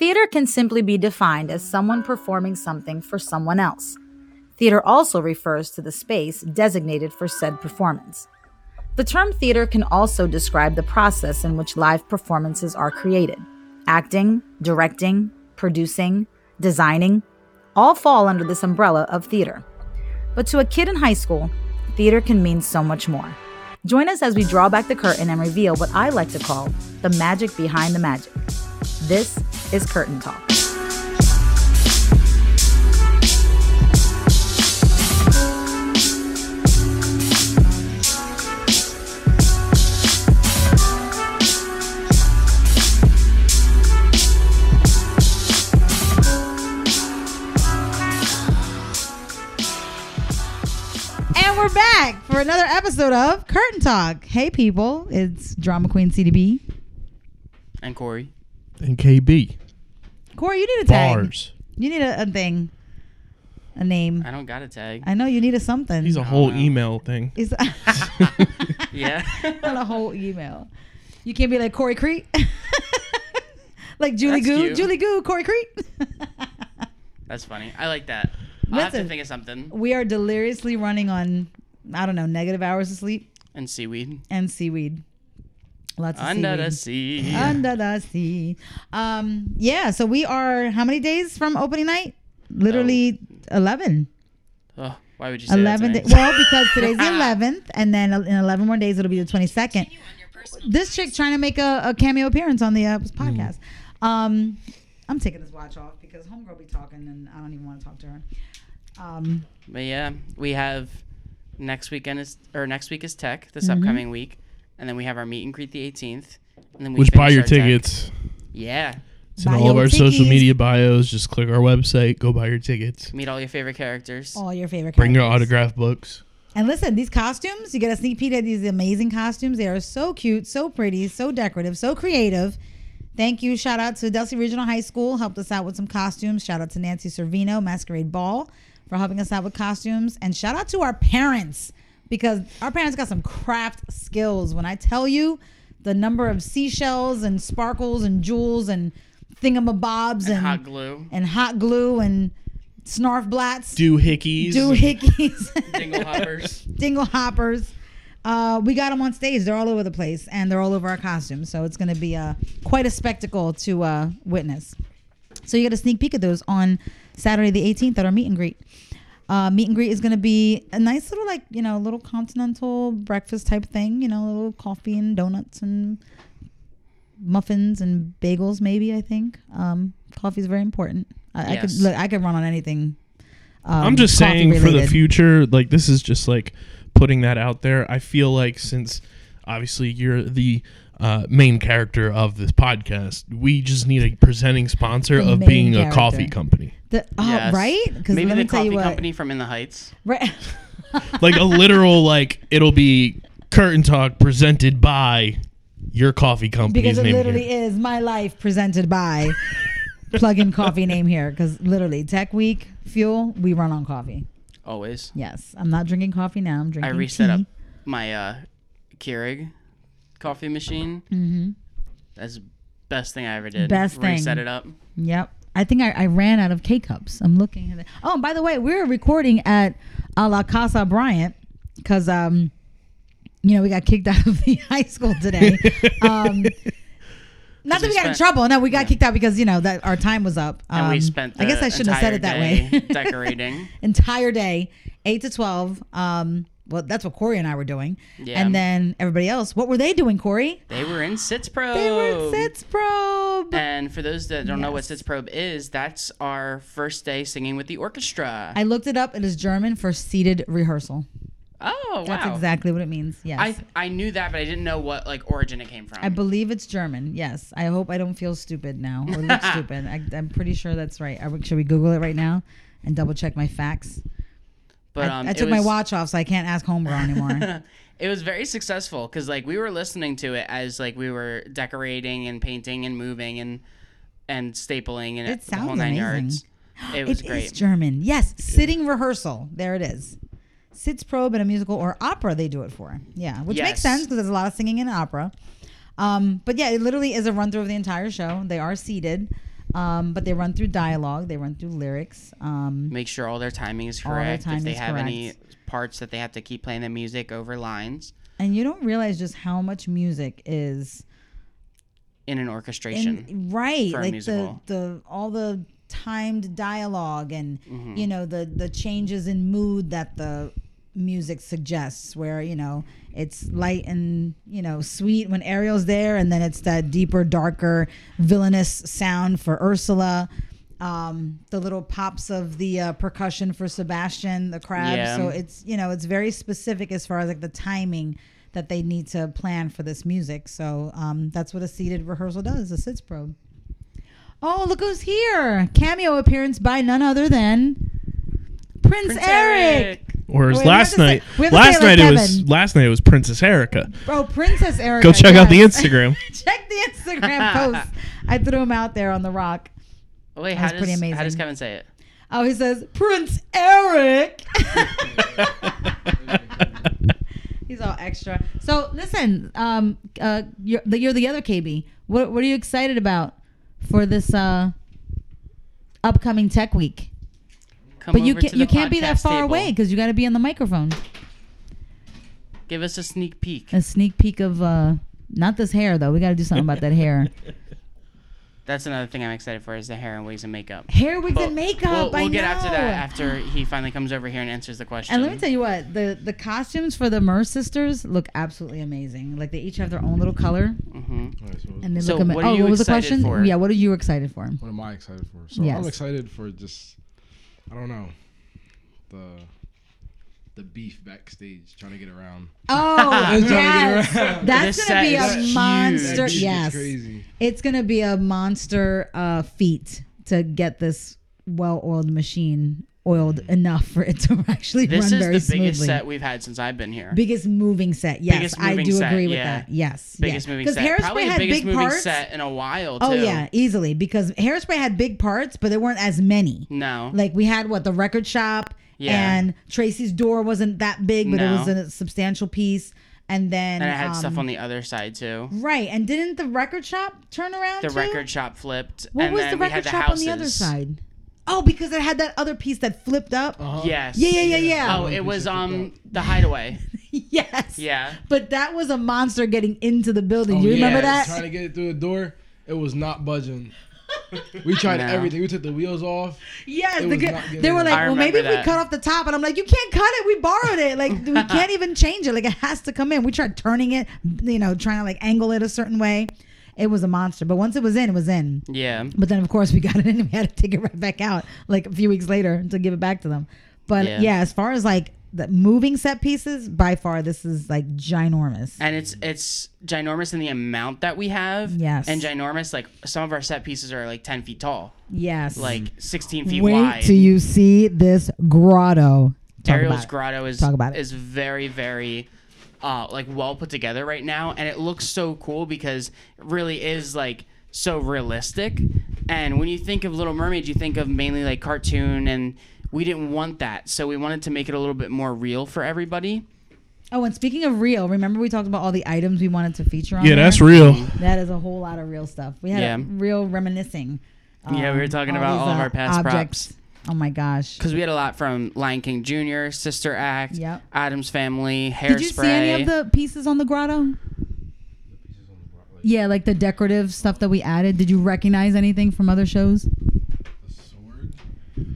Theater can simply be defined as someone performing something for someone else. Theater also refers to the space designated for said performance. The term theater can also describe the process in which live performances are created. Acting, directing, producing, designing all fall under this umbrella of theater. But to a kid in high school, theater can mean so much more. Join us as we draw back the curtain and reveal what I like to call the magic behind the magic. This is Curtain Talk. And we're back for another episode of Curtain Talk. Hey, people, it's Drama Queen CDB. And Corey. And KB. Corey, you need a tag. Bars. You need a, a thing, a name. I don't got a tag. I know you need a something. He's a whole oh, no. email thing. Is yeah. not a whole email. You can't be like Corey Crete, like Julie That's Goo, cute. Julie Goo, Corey Crete. That's funny. I like that. I'll have to think of something. we are deliriously running on, I don't know, negative hours of sleep And seaweed. and seaweed. Lots of Under seaweed. the sea. Under the sea. Um, yeah, so we are how many days from opening night? Literally 11. Oh, why would you say 11 that? days. Well, because today's the 11th, and then in 11 more days, it'll be the 22nd. This chick trying to make a, a cameo appearance on the uh, podcast. Um, I'm taking this watch off because Homegirl be talking, and I don't even want to talk to her. Um, But yeah, we have next weekend is or next week is tech this Mm-hmm. upcoming week, and then we have our meet and greet the 18th, and then we Which buy finish your our tech. tickets. Yeah, It's in Buy all of your our social tickies. media bios. Just click our website. Go buy your tickets. meet all your favorite characters. all your favorite. Bring your characters. autograph books. And listen, these costumes, you get a sneak peek at these amazing costumes. They are so cute, so pretty, so decorative, so creative. Thank you. Shout out to Delsea Regional High School, helped us out with some costumes. Shout out to Nancy Servino, Masquerade Ball, for helping us out with costumes. And shout out to our parents, because our parents got some craft skills. When I tell you the number of seashells and sparkles and jewels and thingamabobs and, and hot glue, and hot glue and snarf blats, Doohickeys. doohickeys. dingle hoppers. dingle hoppers. Uh, we got them on stage. They're all over the place, and they're all over our costumes. So it's going to be uh, quite a spectacle to uh, witness. So you get a sneak peek of those on Saturday the 18th at our meet and greet. Uh, meet and greet is going to be a nice little, like you know, little continental breakfast type thing. You know, a little coffee and donuts and muffins and bagels. Maybe I think um, coffee is very important. I, I could look. I could run on anything. Um, I'm just saying for the future, like this is just like putting that out there. I feel like since obviously you're the uh, main character of this podcast, we just need a presenting sponsor The of main being a character. coffee company. The, oh, Yes. right? Because Maybe let the me tell you coffee what. company from In the Heights. Right. Like a literal like it'll be curtain talk presented by your coffee company. because it name literally here. is my life presented by plug-in coffee name here. Because literally, Tech Week fuel, we run on coffee. Always. Yes, I'm not drinking coffee now. I'm drinking. I reset tea. up my uh, Keurig coffee machine. Mhm. That's the best thing I ever did. Best thing. it up. Yep. I think I, I ran out of K cups. I'm looking at it. Oh, and by the way, we're recording at a La Casa Bryant because um, you know, we got kicked out of the high school today. um, not that we we got in trouble. No, we got Yeah. kicked out because you know that our time was up. And we Um, spent I guess I shouldn't have said it that way. decorating. Entire day, eight to twelve. Um, well, that's what Corey and I were doing. Yeah. And then everybody else, what were they doing, Corey? They were in Sitzprobe. They were in Sitzprobe. And for those that don't know what Yes. Sitzprobe is, that's our first day singing with the orchestra. I looked it up. It is German for seated rehearsal. oh, wow. That's exactly what it means. Yes. I I knew that, but I didn't know what like origin it came from. I believe it's German. Yes. I hope I don't feel stupid now or look stupid. I, I'm pretty sure that's right. Are we- should we Google it right now and double check my facts? But I, um, I it took my watch off, so I can't ask Homebrew anymore. it was very successful because like we were listening to it as like we were decorating and painting and moving and and stapling and It the whole sounds nine amazing. yards. It was It is great. German. Yes. Sitting rehearsal. There it is. Sitzprobe in a musical or opera, they do it for. Yeah. Which makes sense because there's a lot of singing in opera. Um, but yeah, it literally is a run through of the entire show. They are seated. Um, but they run through dialogue. They run through lyrics. Um, Make sure all their timing is All their correct. timing if they is have any parts that they have to keep playing the music over lines and you don't realize just how much music is in an orchestration. in, right for a like the the all the timed dialogue and Mm-hmm. you know the the changes in mood that the music suggests where you know it's light and you know sweet when ariel's there and then it's that deeper darker villainous sound for ursula um the little pops of the uh, percussion for sebastian the crab Yeah. so it's you know it's very specific as far as like the timing that they need to plan for this music so um that's what a seated rehearsal does a Sitzprobe Oh, look who's here! Cameo appearance by none other than Prince, Prince Eric. Eric. Whereas Wait, last night, we have to say it last like night it was last night it was Princess Erica. Bro, Princess Eric. Go check out the Instagram. check the Instagram post. I threw him out there on the rock. Oh, wait, That how was does, pretty amazing. how does Kevin say it? Oh, he says Prince Eric. He's all extra. So listen, um, uh, you're the, you're the other KB. What what are you excited about for this uh upcoming Tech Week? Come But you over can't to you can't be that far table. away because you got to be on the microphone. Give us a sneak peek. A sneak peek of uh not this hair though. We got to do something about that hair. That's another thing I'm excited for is the hair and wigs and makeup. Hair, wigs, But and makeup. We'll, we'll I get after that after he finally comes over here and answers the question. And let me tell you what the the costumes for the Mer sisters look absolutely amazing. Like they each have their own little color, mm-hmm. and they So look amazing. Oh, what was the question? for? Yeah, what are you excited for? What am I excited for? So Yes. I'm excited for just I don't know the the beef backstage trying to get around. Oh Trying get yes, around. that's This gonna be a is huge. monster. That beef is Yes, crazy. it's gonna be a monster uh, feat to get this well-oiled machine oiled enough for it to actually This run is very the smoothly. biggest set we've had since I've been here. Biggest moving set. Yes, Biggest I do set, agree with yeah. that. Yes, biggest yeah. moving set. Hairspray Probably the had biggest big moving parts. set in a while too. Oh yeah, easily because Hairspray had big parts, but there weren't as many. No. Like we had what the record shop, Yeah. and Tracy's door wasn't that big, but it was a substantial piece. And then and I had um, stuff on the other side too. right. And didn't the record shop turn around? The too? record shop flipped. What and was the record shop houses. on the other side? Oh, because it had that other piece that flipped up. Uh-huh. Yes. Yeah, yeah, yeah, yeah. Oh, it was um the hideaway. yes. Yeah. But that was a monster getting into the building. Oh, you remember yes. that? Trying to get it through the door, it was not budging. We tried No. everything. We took the wheels off. Yes, the was g- not getting they were like, I well, maybe if we cut off the top, and I'm like, you can't cut it. We borrowed it. Like we can't even change it. Like it has to come in. We tried turning it, you know, trying to like angle it a certain way. It was a monster, but once it was in, it was in. Yeah. But then, of course, we got it in and we had to take it right back out like a few weeks later to give it back to them. But Yeah. yeah, as far as like the moving set pieces, by far, this is like ginormous. And it's it's ginormous in the amount that we have. Yes. And ginormous, like some of our set pieces are like ten feet tall, Yes. like sixteen feet Wait wide. till you see this grotto. Talk Ariel's about grotto is Talk about it. is very very uh like well put together right now and it looks so cool because it really is like so realistic and when you think of little mermaid you think of mainly like cartoon and we didn't want that so we wanted to make it a little bit more real for everybody Oh, and speaking of real, remember we talked about all the items we wanted to feature on Yeah, there? that's real. That is a whole lot of real stuff. We had Yeah. real reminiscing. Yeah, we were um, talking about these, all of uh, our past objects. Oh my gosh. because we had a lot from lion king jr sister act Yep. Addams family hairspray Did you see any of the pieces on the grotto? Yeah, like the decorative stuff that we added. Did you recognize anything from other shows? The sword.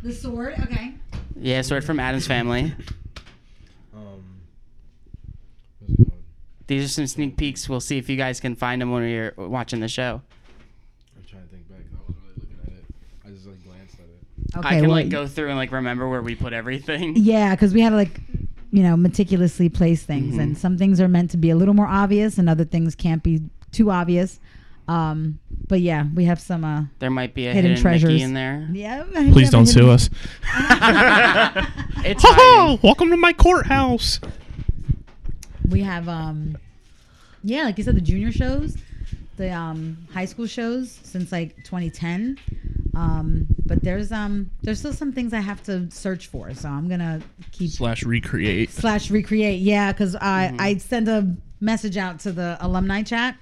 The sword. Okay. yeah sword from Addams family Um. What's it called? these are some sneak peeks we'll see if you guys can find them when you're watching the show I'm trying to think back. 'cause I wasn't really looking at it. I just like glanced at it. Okay. I can well, like go through and like remember where we put everything. Yeah, because we had to like, you know, meticulously place things, Mhm. and some things are meant to be a little more obvious, and other things can't be too obvious. Um, but yeah, we have some. Uh, There might be a Hidden hidden, treasures. Mickey in there. yeah. Please don't sue us. It's Oh, welcome to my courthouse. We have um, yeah, like you said, the junior shows, the um high school shows since like 2010. Um, but there's um there's still some things I have to search for, so I'm gonna keep Slash recreate. slash recreate. Yeah, because I I send a message out to the alumni chat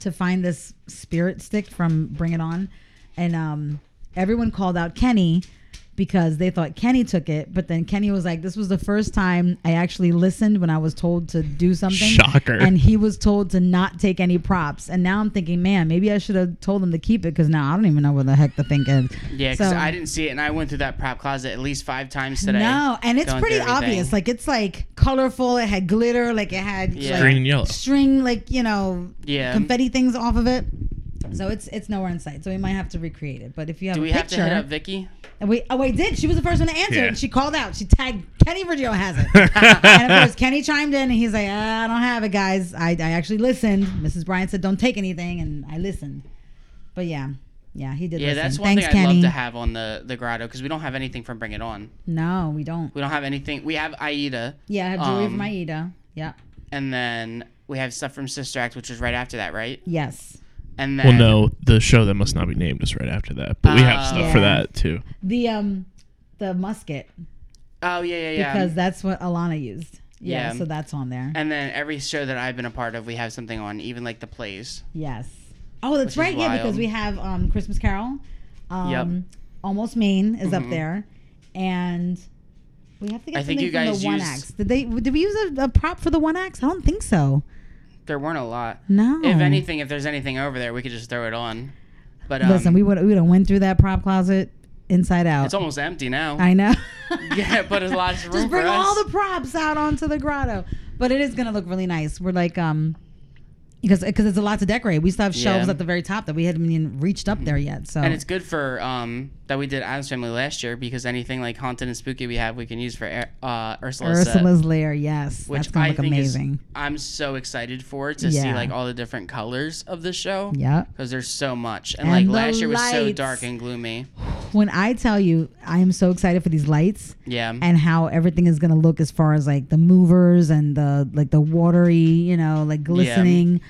to find this spirit stick from Bring It On, and um, everyone called out Kenny because they thought Kenny took it, but then Kenny was like, "This was the first time I actually listened when I was told to do something." Shocker. And he was told to not take any props, and now I'm thinking, man, maybe I should have told him to keep it because now I don't even know where the heck the thing is. Yeah, because So- I didn't see it, and I went through that prop closet at least five times today. No, and it's pretty obvious. Like it's like colorful. It had glitter. Like it had Yeah. like, Green and yellow. string, like you know, Yeah. confetti things off of it. So it's it's nowhere in sight. So we might have to recreate it. But if you have Do a we have to hit up Vicky? and we oh I did. She was the first one to answer. Yeah. it. She called out. She tagged Kenny Virgil has it. and of course Kenny chimed in and he's like, "Ah, I don't have it, guys. I, I actually listened. Mrs. Bryant said don't take anything, and I listened. But yeah, yeah, he did. Yeah, listen. that's one Thanks, thing Kenny. I'd love to have on the the grotto because we don't have anything from Bring It On. No, we don't. We don't have anything. We have Aida, Yeah, I have jewelry Um, from Aida. Yeah. and then we have stuff from Sister Act, which was right after that, right? Yes. And then Well, no, the show that must not be named is right after that, but we have Oh. stuff for that too. The um the musket Oh yeah, yeah, yeah. because that's what Alana used. Yeah, Yeah. so that's on there. and then every show that I've been a part of, we have something on, even like the plays. Yes. Oh, that's right. Yeah, because we have um Christmas Carol. Um Yep. Almost Maine is up Mhm. there. And we have to get I think something you from the one used- acts. Did they did we use a, a prop for the one acts? I don't think so. There weren't a lot. No. If anything, if there's anything over there, we could just throw it on. But um, Listen, we would we would have went through that prop closet inside out. it's almost empty now. I know. yeah, but there's lots of room Just bring all the props out onto the grotto. But it is gonna look really nice. We're like um because because it's a lot to decorate. We still have shelves Yeah. at the very top that we hadn't even reached up there yet. So and it's good for um that we did Addams Family last year because anything like haunted and spooky we have we can use for uh, Ursula's set, Ursula's lair, yes. which That's gonna I look think amazing. is I'm so excited for to see like all the different colors of the show. Yeah, because there's so much. And, And like last year was so dark and gloomy. When I tell you I am so excited for these lights Yeah, and how everything is gonna look as far as like the movers and the like the watery, you know, like glistening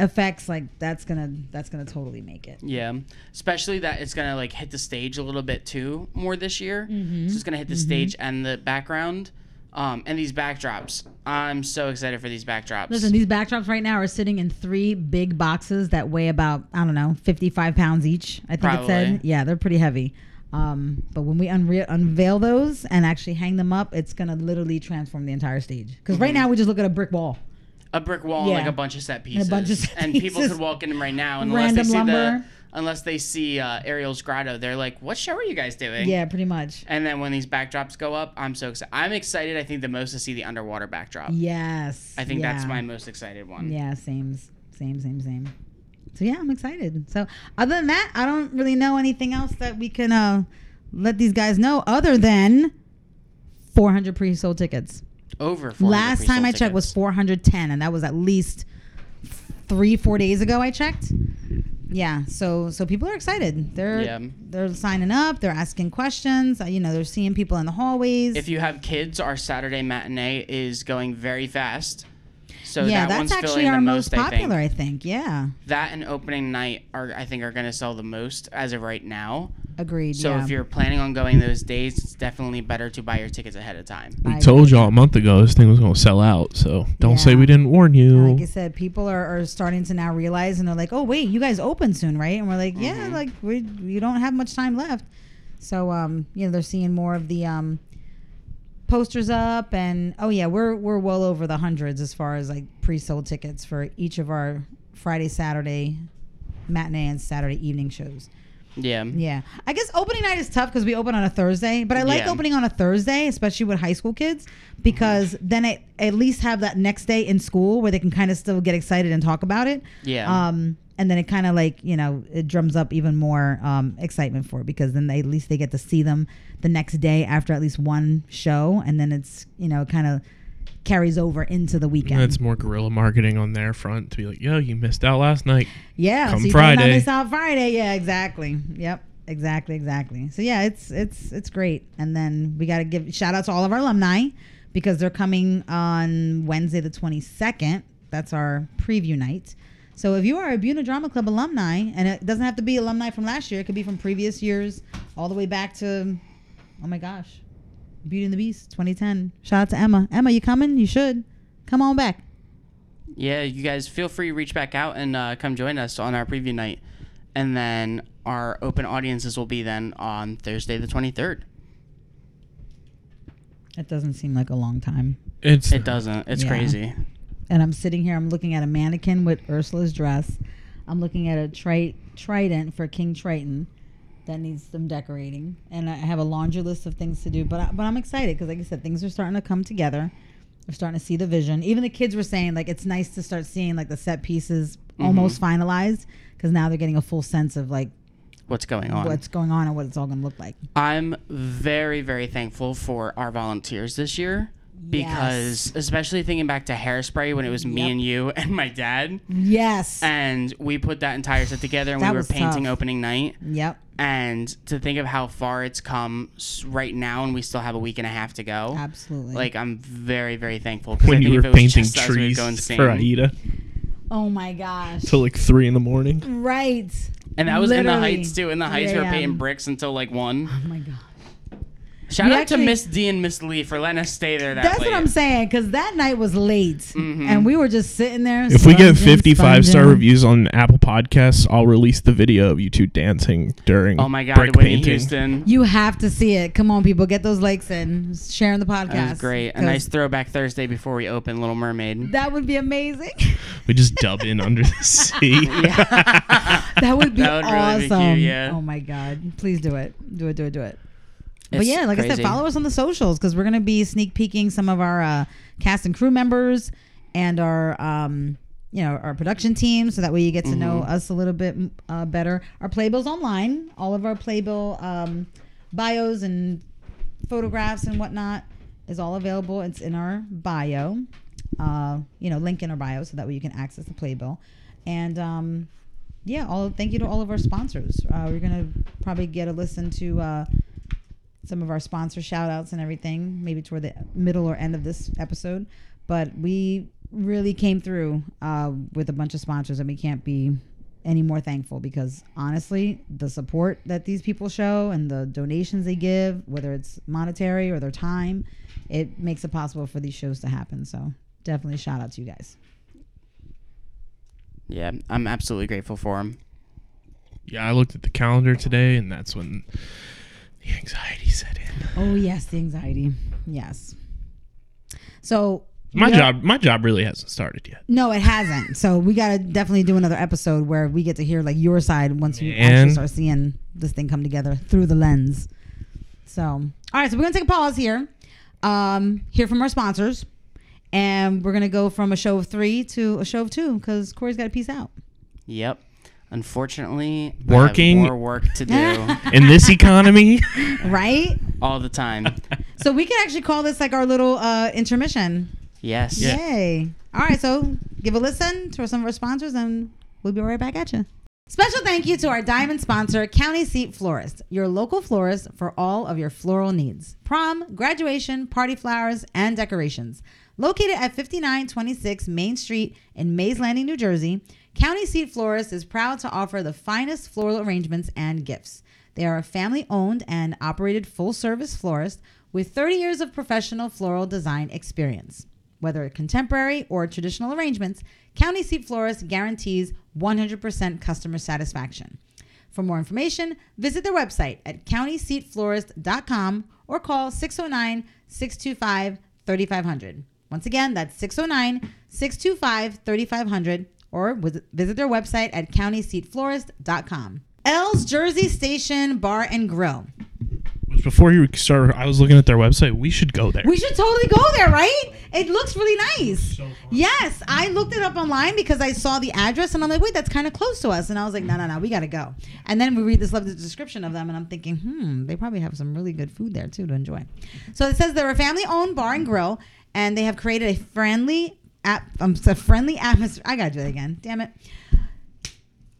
effects, like that's gonna that's gonna totally make it. yeah, especially that it's gonna like hit the stage a little bit too more this year. Mm-hmm. So it's gonna hit the stage and the background. Um, and these backdrops, I'm so excited for these backdrops. Listen, these backdrops right now are sitting in three big boxes that weigh about I don't know, fifty-five pounds each. I think it said. Yeah, they're pretty heavy. Um, but when we unre- unveil those and actually hang them up, it's gonna literally transform the entire stage. Because right now we just look at a brick wall. A brick wall Yeah. and like a bunch of set pieces. bunch of set And people could walk in them right now unless Random they see the lumber. unless they see uh, Ariel's grotto, they're like, "What show are you guys doing?" Yeah, pretty much. And then when these backdrops go up, I'm so excited. I'm excited. I think the most to see the underwater backdrop. Yes. I think that's my most excited one. Yeah, same, same, same, same. So yeah, I'm excited. So other than that, I don't really know anything else that we can uh, let these guys know other than 400 pre-sold tickets. Over. 400 Last time I checked was 410, and that was at least three, four days ago. I checked. Yeah, so so people are excited. They're Yeah. they're signing up. They're asking questions. Uh, You know, they're seeing people in the hallways. If you have kids, our Saturday matinee is going very fast. So yeah, that that's one's actually filling our the most most, popular. I I think. think. Yeah, That and opening night are I think are going to sell the most as of right now. Agreed. So yeah. if you're planning on going those days, it's definitely better to buy your tickets ahead of time. We I told y'all a month ago this thing was going to sell out, so don't say we didn't warn you. like I said, people are, are starting to now realize, and they're like, "Oh, wait, you guys open soon, right?" And we're like, "Yeah, Mhm. like we you don't have much time left." So, um, you know, they're seeing more of the um posters up, and oh yeah, we're we're well over the hundreds as far as like pre-sold tickets for each of our Friday, Saturday matinee and Saturday evening shows. Yeah. Yeah, I guess opening night is tough because we open on a Thursday, but I like Yeah. opening on a Thursday, especially with high school kids, because then it at least have that next day in school where they can kind of still get excited and talk about it. Yeah. Um, and then it kind of like you know it drums up even more um, excitement for it because then they, at least they get to see them the next day after at least one show, and then it's you know kind of carries over into the weekend. That's more guerrilla marketing on their front to be like, yo, you missed out last night. Yeah, Come so Friday. miss out Friday. Yeah, exactly. Yep, exactly, exactly. So yeah, it's it's it's great. And then we got to give shout out to all of our alumni because they're coming on Wednesday the twenty second. That's our preview night. So if you are a Buena Drama Club alumni, and it doesn't have to be alumni from last year, it could be from previous years, all the way back to, oh my gosh, Beauty and the Beast 2010. Shout out to Emma. Emma, you coming? You should come on back. Yeah, you guys feel free to reach back out and uh, come join us on our preview night. and then our open audiences will be then on Thursday the 23rd. It doesn't seem like a long time. It's It doesn't. It's Yeah. crazy. And I'm sitting here. I'm looking at a mannequin with Ursula's dress. I'm looking at a tri- trident for King Triton that needs some decorating, and I have a laundry list of things to do. But I, but I'm excited because, like I said, things are starting to come together. We're starting to see the vision. Even the kids were saying like it's nice to start seeing like the set pieces mm-hmm. almost finalized because now they're getting a full sense of like What's going on? what's going on and what it's all going to look like. I'm very, very thankful for our volunteers this year because, especially thinking back to Hairspray when it was me Yep. and you and my dad, Yes. and we put that entire set together and That we were painting tough. opening night. yep. And to think of how far it's come right now, and we still have a week and a half to go. Absolutely. Like I'm very, very thankful when you were painting just us, we would trees go insane. for Aida oh my gosh. till like three in the morning. right. And that was in the Heights too. In the Heights, we were Yeah. painting bricks until like one. Oh my god. Shout We out actually- to Miss D and Miss Lee for letting us stay there that That's late. what I'm saying because that night was late, mm-hmm. and we were just sitting there. If we get 55 star reviews on Apple Podcasts, I'll release the video of you two dancing during Oh my God, brick Whitney painting. Houston. you have to see it. Come on, people, get those likes in, sharing the podcast. That was great. a nice throwback Thursday before we open Little Mermaid. That would be amazing. We just dub in under the sea. that would be That would really be awesome. cute, yeah. Oh my god, please do it. Do it. Do it. Do it. But yeah, like I said, follow us on the socials because we're gonna be sneak peeking some of our uh, cast and crew members and our um, you know our production team, so that way you get to know Mm-hmm. us a little bit uh, better. Our playbills online, all of our playbill um, bios and photographs and whatnot is all available. It's in our bio, uh, you know, link in our bio, so that way you can access the playbill. And um, yeah, all thank you to all of our sponsors. Uh, we're gonna probably get a listen to uh, some of our sponsor shout outs and everything, maybe toward the middle or end of this episode. But we really came through uh, with a bunch of sponsors, and we can't be any more thankful because honestly, the support that these people show and the donations they give, whether it's monetary or their time, it makes it possible for these shows to happen. So definitely shout out to you guys. Yeah, I'm absolutely grateful for them. yeah, I looked at the calendar today, and that's when the anxiety set in. Oh yes, the anxiety. Yes. So My we job, my job really hasn't started yet. No, it hasn't. So we gotta definitely do another episode where we get to hear like your side once you actually Man. start seeing this thing come together through the lens. So all right, so we're gonna take a pause here, um, hear from our sponsors, and we're gonna go from a show of three to a show of two because Corey's got to peace out. Yep. Unfortunately, Working- I have more work to do In this economy, Right. all the time. So we can actually call this like our little uh, intermission. Yes. Yay. All right, so give a listen to some of our sponsors and we'll be right back at you. Special thank you to our diamond sponsor, County Seat Florist, your local florist for all of your floral needs prom, graduation, party flowers, and decorations. Located at 5926 Main Street in Mays Landing, New Jersey, County Seat Florist is proud to offer the finest floral arrangements and gifts. They are a family owned and operated full service florist with 30 years of professional floral design experience. Whether contemporary or traditional arrangements, County Seat Florist guarantees 100% customer satisfaction. For more information, visit their website at countyseatflorist.com or call 609 625 3500. Once again, that's 609 625 3500 or visit their website at countyseatflorist.com. L's Jersey Station Bar and Grill. before you started, I was looking at their website. We should go there. We should totally go there, right? It looks really nice. Yes, I looked it up online because I saw the address and I'm like, wait, that's kind of close to us. And I was like, no, no, no, we got to go. And then we read this lovely description of them and I'm thinking, hmm, they probably have some really good food there too to enjoy. So it says they're a family owned bar and grill and they have created a friendly, app, um, a friendly atmosphere. I got to do it again. Damn it.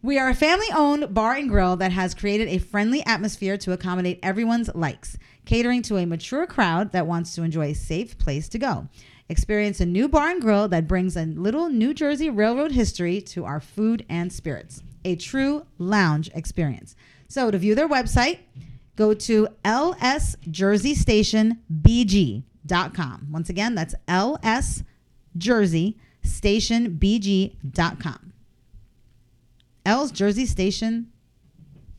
We are a family owned bar and grill that has created a friendly atmosphere to accommodate everyone's likes, catering to a mature crowd that wants to enjoy a safe place to go. Experience a new bar and grill that brings a little New Jersey Railroad history to our food and spirits. A true lounge experience. So to view their website, go to lsjerseystationbg.com. Once again, that's lsjerseystationbg.com. L's Jersey Station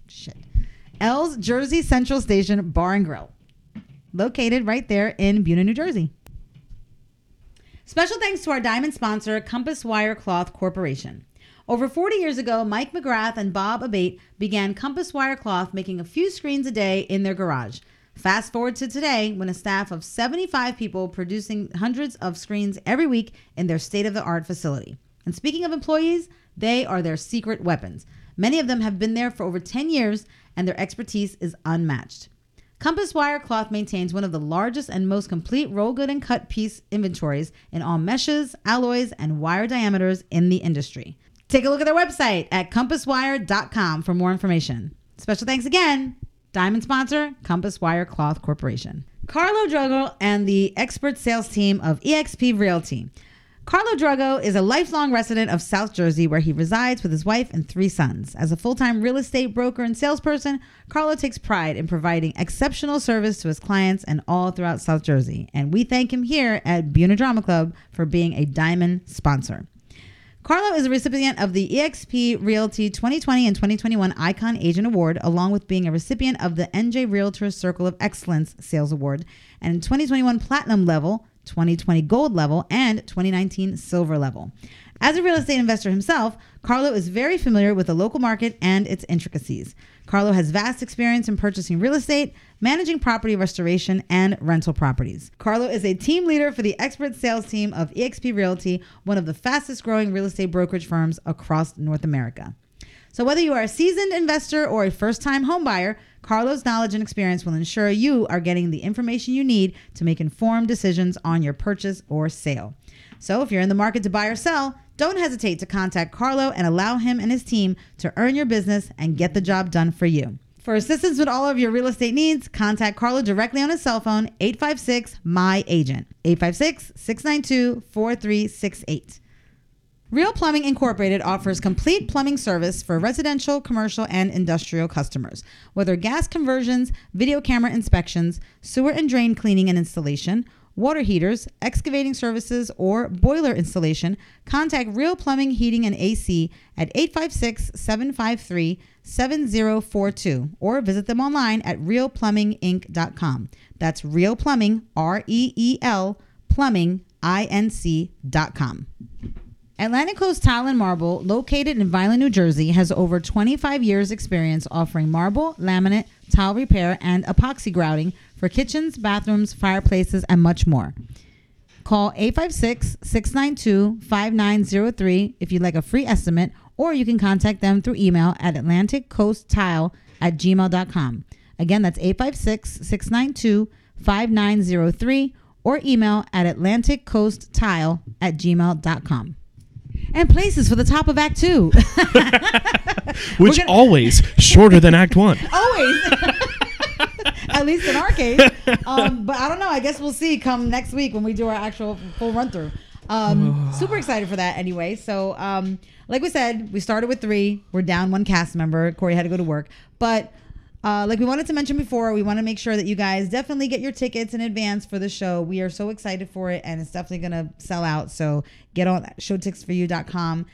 shit. L's Jersey Central Station Bar and Grill, located right there in Buena, New Jersey. Special thanks to our diamond sponsor, Compass Wire Cloth Corporation. Over 40 years ago, Mike McGrath and Bob Abate began Compass Wire Cloth making a few screens a day in their garage. Fast forward to today when a staff of 75 people producing hundreds of screens every week in their state of the art facility. And speaking of employees, they are their secret weapons. Many of them have been there for over 10 years and their expertise is unmatched. Compass Wire Cloth maintains one of the largest and most complete roll good and cut piece inventories in all meshes, alloys, and wire diameters in the industry. Take a look at their website at compasswire.com for more information. Special thanks again, diamond sponsor, Compass Wire Cloth Corporation. Carlo Drogo and the expert sales team of eXp Realty. Carlo Drogo is a lifelong resident of South Jersey where he resides with his wife and three sons. As a full time real estate broker and salesperson, Carlo takes pride in providing exceptional service to his clients and all throughout South Jersey. And we thank him here at Buena Drama Club for being a diamond sponsor. Carlo is a recipient of the eXp Realty 2020 and 2021 Icon Agent Award, along with being a recipient of the NJ Realtors Circle of Excellence Sales Award, and 2021 Platinum level 2020 gold level, and 2019 silver level. As a real estate investor himself, Carlo is very familiar with the local market and its intricacies. Carlo has vast experience in purchasing real estate, managing property restoration, and rental properties. Carlo is a team leader for the expert sales team of eXp Realty, one of the fastest growing real estate brokerage firms across North America. So, whether you are a seasoned investor or a first time homebuyer, Carlo's knowledge and experience will ensure you are getting the information you need to make informed decisions on your purchase or sale. So, if you're in the market to buy or sell, don't hesitate to contact Carlo and allow him and his team to earn your business and get the job done for you. For assistance with all of your real estate needs, contact Carlo directly on his cell phone, 856 My Agent, 856 692 4368. Reel Plumbing Incorporated offers complete plumbing service for residential, commercial, and industrial customers. Whether gas conversions, video camera inspections, sewer and drain cleaning and installation, water heaters, excavating services, or boiler installation, contact Reel Plumbing, Heating, and AC at 856 753 7042 or visit them online at reelplumbinginc.com. That's Reel Plumbing, R E E L, plumbing, I N C.com. Atlantic Coast Tile and Marble, located in Vineland, New Jersey, has over 25 years' experience offering marble, laminate, tile repair, and epoxy grouting for kitchens, bathrooms, fireplaces, and much more. Call 856 692 5903 if you'd like a free estimate, or you can contact them through email at atlanticcoasttile at gmail.com. Again, that's 856 692 5903 or email at atlanticcoasttile at gmail.com and places for the top of Act Two. Which gonna- always shorter than Act One. Always. At least in our case. Um, but I don't know. I guess we'll see come next week when we do our actual full run through. Um, super excited for that anyway. So, um, like we said, we started with three. We're down one cast member. Corey had to go to work. But uh, like we wanted to mention before, we want to make sure that you guys definitely get your tickets in advance for the show. We are so excited for it, and it's definitely going to sell out. So get on showticksforyou.com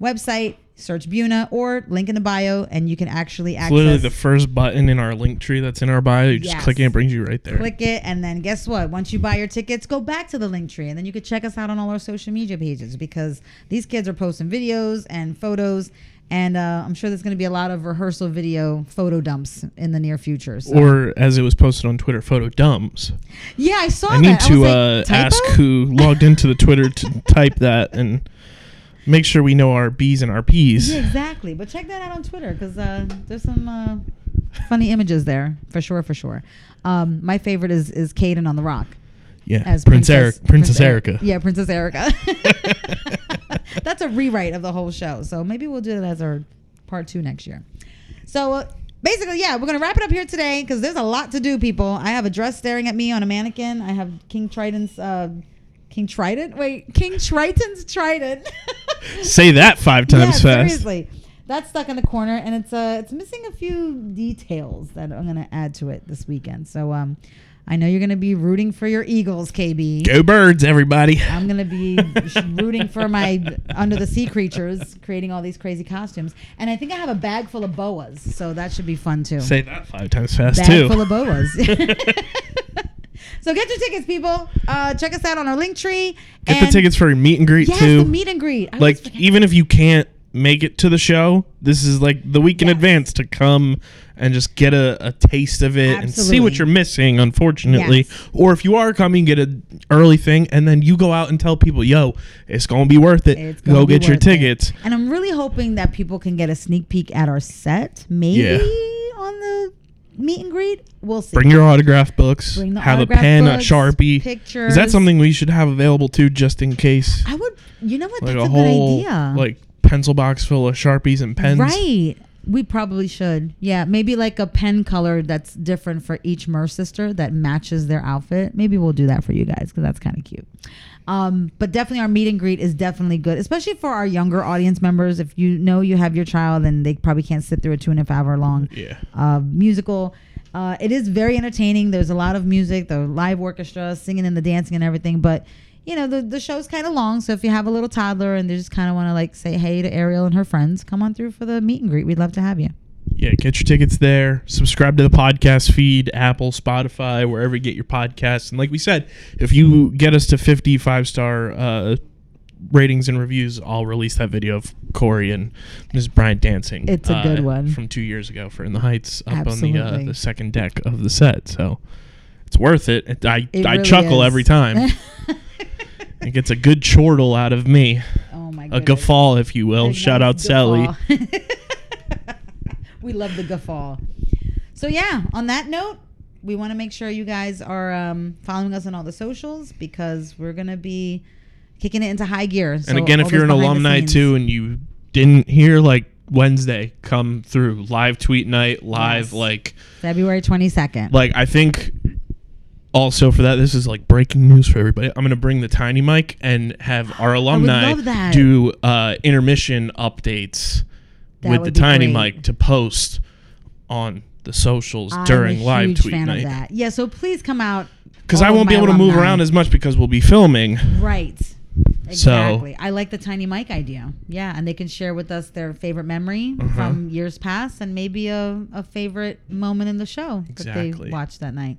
website, search Buena, or link in the bio, and you can actually It's access. literally the first button in our link tree that's in our bio. You just Yes. click it, it brings you right there. click it, and then guess what? Once you buy your tickets, go back to the link tree, and then you can check us out on all our social media pages because these kids are posting videos and photos. And uh, I'm sure there's going to be a lot of rehearsal video photo dumps in the near future. So. Or as it was posted on Twitter, photo dumps. yeah, I saw I that. need was to like, uh, ask who logged into the Twitter to type that and make sure we know our B's and our P's. Yeah, exactly. But check that out on Twitter because uh, there's some uh, funny images there for sure, for sure. Um, my favorite is is Caden on the Rock. Yeah, as Prince Eric, Princess Prince Erica. Yeah, Princess Erica. That's a rewrite of the whole show. So maybe we'll do that as our part two next year. So uh, basically, yeah, we're gonna wrap it up here today because there's a lot to do, people. I have a dress staring at me on a mannequin. I have King Triton's. Uh, King Trident? Wait, King Triton's Trident. Say that five times yeah, fast. seriously. that's stuck in the corner, and it's uh it's missing a few details that I'm gonna add to it this weekend. So um, I know you're gonna be rooting for your Eagles, KB. Go birds, everybody. I'm gonna be rooting for my under the sea creatures, creating all these crazy costumes, and I think I have a bag full of boas, so that should be fun too. Say that five times fast bag too. full of boas. so get your tickets, people. Uh, check us out on our link tree. Get the tickets for your meet and greet Yes, too. the meet and greet. I like even if you can't make it to the show, this is like the week in Yes. advance to come and just get a, a taste of it and see what you're missing. Unfortunately, Yes. or if you are coming, get an early thing, and then you go out and tell people, "Yo, it's gonna be worth it. Go get your worth it. tickets." And I'm really hoping that people can get a sneak peek at our set, maybe Yeah. on the meet and greet. We'll see. Bring your autograph books. Bring the have a pen, books, a sharpie. pictures. Is that something we should have available too, just in case? I would. You know what? Like That's a a, good whole idea. like pencil box full of sharpies and pens. Right. We probably should. Yeah, maybe like a pen color that's different for each Mer sister that matches their outfit. Maybe we'll do that for you guys because that's kind of cute. Um, but definitely our meet and greet is definitely good, especially for our younger audience members. If you know you have your child and they probably can't sit through a two and a half hour long Yeah. uh, musical. Uh, it is very entertaining. There's a lot of music, the live orchestra, singing and the dancing and everything. But you know, the the show's kind of long. So if you have a little toddler and they just kind of want to like say hey to Ariel and her friends, come on through for the meet and greet. We'd love to have you. Yeah, get your tickets there. Subscribe to the podcast feed, Apple, Spotify, wherever you get your podcasts. And like we said, if you get us to 55 star uh, ratings and reviews, I'll release that video of Corey and Ms. Bryant dancing. It's a uh, good one. From two years ago for In the Heights up on the, uh, the second deck of the set. So it's worth it. It- I, It I really chuckle is. every time. it gets a good chortle out of me. Oh my A guffaw, if you will. Shout nice out Sally. we love the guffaw. So yeah, on that note, we want to make sure you guys are um, following us on all the socials because we're gonna be kicking it into high gear. And again, if you're an those behind the alumni too and you didn't hear like Wednesday come through live tweet night, live Yes. like February twenty second. like I think also for that this is like breaking news for everybody. I'm gonna bring the tiny mic and have our alumni do uh, intermission updates That with the tiny great. mic to post on the socials I'm during a live tweet fan night. Of that. Yeah, so please come out Because I won't be able to move around as much because we'll be filming. Right. So- Exactly. I like the tiny mic idea. Yeah, and they can share with us their favorite memory Uh-huh. from years past and maybe a, a favorite moment in the show that they watched that night.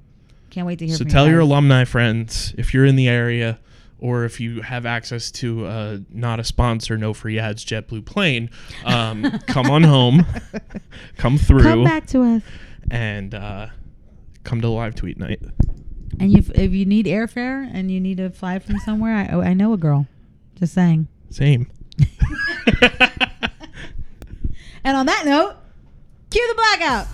Can't wait to hear So tell you your alumni friends if you're in the area or if you have access to uh, not a sponsor, no free ads, JetBlue plane, um, come on home, come through, Come back to us. and uh, come to the live tweet night. And if, if you need airfare and you need to fly from somewhere, I, I know a girl. Just saying. Same. And on that note, cue the blackout.